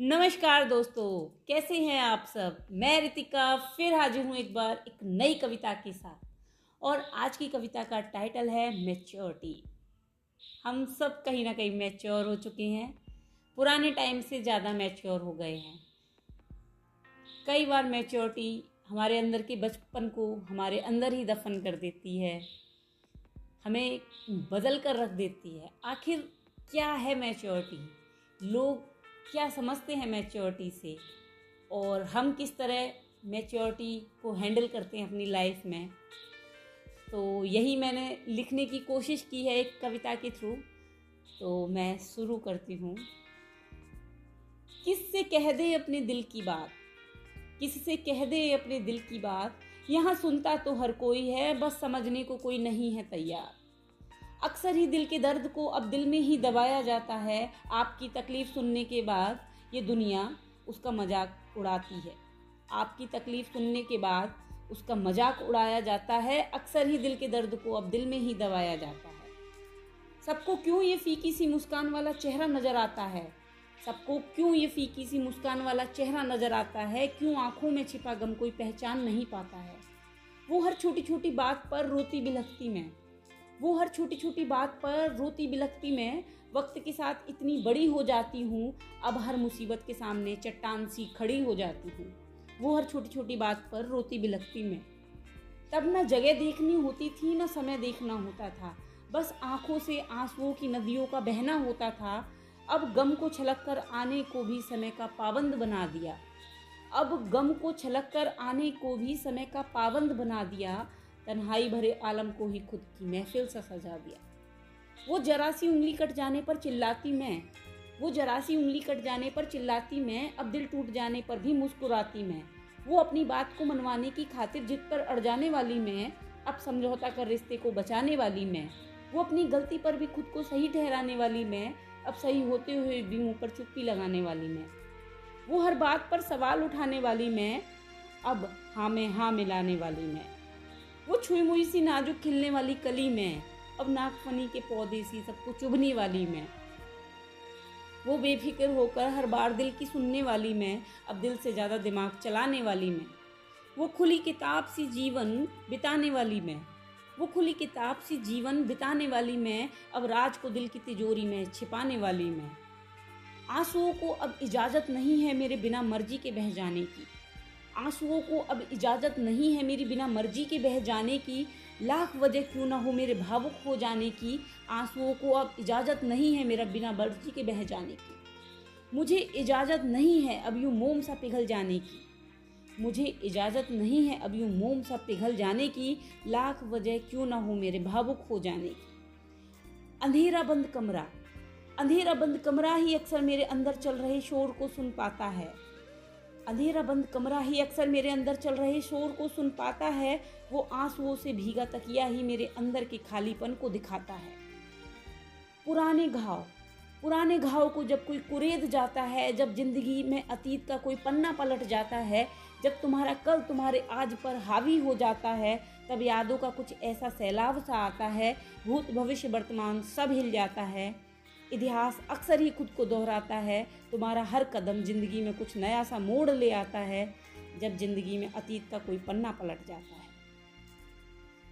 नमस्कार दोस्तों, कैसे हैं आप सब? मैं रितिका, फिर हाजिर हूँ एक बार एक नई कविता के साथ। और आज की कविता का टाइटल है मेच्योरिटी। हम सब कहीं ना कहीं मैच्योर हो चुके हैं। पुराने टाइम से ज़्यादा मैच्योर हो गए हैं। कई बार मैच्योरिटी हमारे अंदर के बचपन को हमारे अंदर ही दफन कर देती है। हमें बदल कर रख देती है। आखिर क्या है मैच्योरिटी? लोग क्या समझते हैं मैच्योरिटी से? और हम किस तरह मैच्योरिटी को हैंडल करते हैं अपनी लाइफ में? तो यही मैंने लिखने की कोशिश की है एक कविता के थ्रू तो मैं शुरू करती हूँ। किससे कह दे अपने दिल की बात? किससे कह दे अपने दिल की बात? यहाँ सुनता तो हर कोई है, बस समझने को कोई नहीं है तैयार। अक्सर ही दिल के दर्द को अब दिल में ही दबाया जाता है। आपकी तकलीफ़ सुनने के बाद ये दुनिया उसका मज़ाक उड़ाती है। आपकी तकलीफ़ सुनने के बाद उसका मज़ाक उड़ाया जाता है। अक्सर ही दिल के दर्द को अब दिल में ही दबाया जाता है। सबको क्यों ये फीकी सी मुस्कान वाला चेहरा नज़र आता है? सबको क्यों ये फीकी सी मुस्कान वाला चेहरा नज़र आता है? क्यों आँखों में छिपा गम कोई पहचान नहीं पाता है? वो हर छोटी छोटी बात पर रोती बिलखती में। वो हर छोटी छोटी बात पर रोती बिलखती मैं, वक्त के साथ इतनी बड़ी हो जाती हूँ, अब हर मुसीबत के सामने चट्टान सी खड़ी हो जाती हूँ। वो हर छोटी छोटी बात पर रोती बिलखती मैं। तब न जगह देखनी होती थी, न समय देखना होता था। बस आँखों से आंसुओं की नदियों का बहना होता था। अब गम को छलक कर आने को भी समय का पाबंद बना दिया। अब गम को छलक कर आने को भी समय का पाबंद बना दिया। तन्हाई भरे आलम को ही खुद की महफिल सा सजा दिया। वो जरा सी उंगली कट जाने पर चिल्लाती मैं, वो जरा सी उंगली कट जाने पर चिल्लाती मैं, अब दिल टूट जाने पर भी मुस्कुराती मैं। वो अपनी बात को मनवाने की खातिर जिद पर अड़ जाने वाली मैं, अब समझौता कर रिश्ते को बचाने वाली मैं। वो अपनी गलती पर भी खुद को सही ठहराने वाली मैं, अब सही होते हुए भी मुँह पर चुप्पी लगाने वाली मैं। वो हर बात पर सवाल उठाने वाली मैं, अब हाँ में हाँ मिलाने वाली मैं। वो छुई मुई सी नाजुक खिलने वाली कली में अब नागफनी के पौधे सी सबको चुभने वाली में वो बेफिक्र होकर हर बार दिल की सुनने वाली में अब दिल से ज़्यादा दिमाग चलाने वाली में वो खुली किताब सी जीवन बिताने वाली में वो खुली किताब सी जीवन बिताने वाली में अब राज को दिल की तिजोरी में छिपाने वाली में आंसुओं को अब इजाज़त नहीं है मेरे बिना मर्ज़ी के बह जाने की। आंसुओं को अब इजाज़त नहीं है मेरी बिना मर्ज़ी के बह जाने की, लाख वजह क्यों ना हो मेरे भावुक हो जाने की, आंसुओं को अब इजाज़त नहीं है मेरा बिना मर्ज़ी के बह जाने की। मुझे इजाज़त नहीं है अब यूँ मोम सा पिघल जाने की। मुझे इजाज़त नहीं है अब यूँ मोम सा पिघल जाने की, लाख वजह क्यों ना हो मेरे भावुक हो जाने की। अंधेरा बंद कमरा। अंधेरा बंद कमरा ही अक्सर मेरे अंदर चल रहे शोर को सुन पाता है। अंधेरा बंद कमरा ही अक्सर मेरे अंदर चल रहे शोर को सुन पाता है। वो आंसुओं से भीगा तकिया ही मेरे अंदर के खालीपन को दिखाता है। पुराने घाव पुराने घाव को जब कोई कुरेद जाता है, जब ज़िंदगी में अतीत का कोई पन्ना पलट जाता है, जब तुम्हारा कल तुम्हारे आज पर हावी हो जाता है, तब यादों का कुछ ऐसा सैलाब सा आता है, भूत भविष्य वर्तमान सब हिल जाता है। इतिहास अक्सर ही खुद को दोहराता है। तुम्हारा हर कदम ज़िंदगी में कुछ नया सा मोड़ ले आता है, जब ज़िंदगी में अतीत का कोई पन्ना पलट जाता है।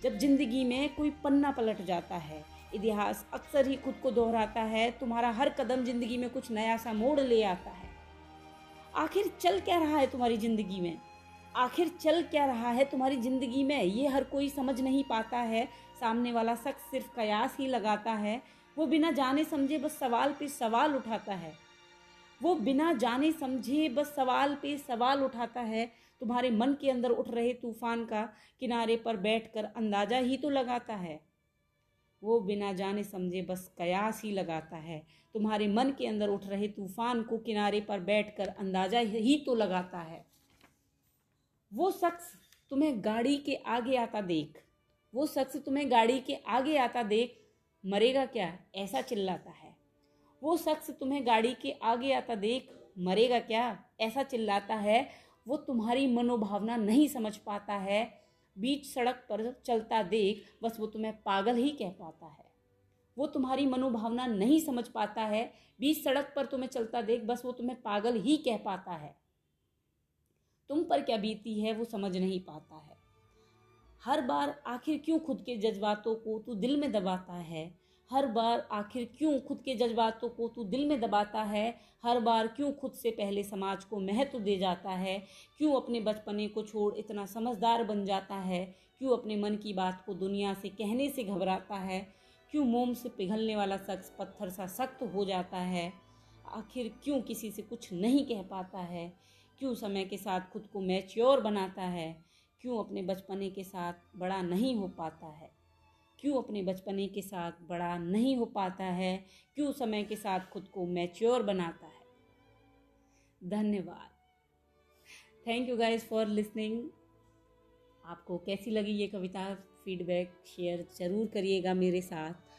जब ज़िंदगी में कोई पन्ना पलट जाता है, इतिहास अक्सर ही खुद को दोहराता है, तुम्हारा हर कदम ज़िंदगी में कुछ नया सा मोड़ ले आता है। आखिर चल क्या रहा है तुम्हारी ज़िंदगी में? आखिर चल क्या रहा है तुम्हारी ज़िंदगी में? ये हर कोई समझ नहीं पाता है। सामने वाला शख्स सिर्फ़ कयास ही लगाता है वो बिना जाने समझे बस सवाल पे सवाल उठाता है। वो बिना जाने समझे बस सवाल पे सवाल उठाता है। तुम्हारे मन के अंदर उठ रहे तूफ़ान का किनारे पर बैठकर अंदाज़ा ही तो लगाता है। वो बिना जाने समझे बस कयास ही लगाता है। तुम्हारे मन के अंदर उठ रहे तूफ़ान को किनारे पर बैठकर अंदाज़ा ही तो लगाता है। वो शख्स तुम्हें गाड़ी के आगे आता देख। वो शख्स तुम्हें गाड़ी के आगे आता देख मरेगा क्या? ऐसा चिल्लाता है। वो शख्स तुम्हें गाड़ी के आगे आता देख, मरेगा क्या? ऐसा चिल्लाता है। वो तुम्हारी मनोभावना नहीं समझ पाता है। बीच सड़क पर चलता देख, बस वो तुम्हें पागल ही कह पाता है। वो तुम्हारी मनोभावना नहीं समझ पाता है। बीच सड़क पर तुम्हें चलता देख, बस वो तुम्हें पागल ही कह पाता है। तुम पर क्या बीती है, वो समझ नहीं पाता है। हर बार आखिर क्यों खुद के जज्बातों को तू दिल में दबाता है? हर बार आखिर क्यों खुद के जज्बातों को तू दिल में दबाता है? हर बार क्यों खुद से पहले समाज को महत्व दे जाता है? क्यों अपने बचपने को छोड़ इतना समझदार बन जाता है? क्यों अपने मन की बात को दुनिया से कहने से घबराता है? क्यों मोम से पिघलने वाला शख्स पत्थर सा सख्त हो जाता है? आखिर क्यों किसी से कुछ नहीं कह पाता है? क्यों समय के साथ खुद को मैच्योर बनाता है? क्यों अपने बचपने के साथ बड़ा नहीं हो पाता है? क्यों अपने बचपने के साथ बड़ा नहीं हो पाता है? क्यों समय के साथ खुद को मैच्योर बनाता है? धन्यवाद। Thank you guys for listening आपको कैसी लगी ये कविता? फीडबैक शेयर ज़रूर करिएगा मेरे साथ।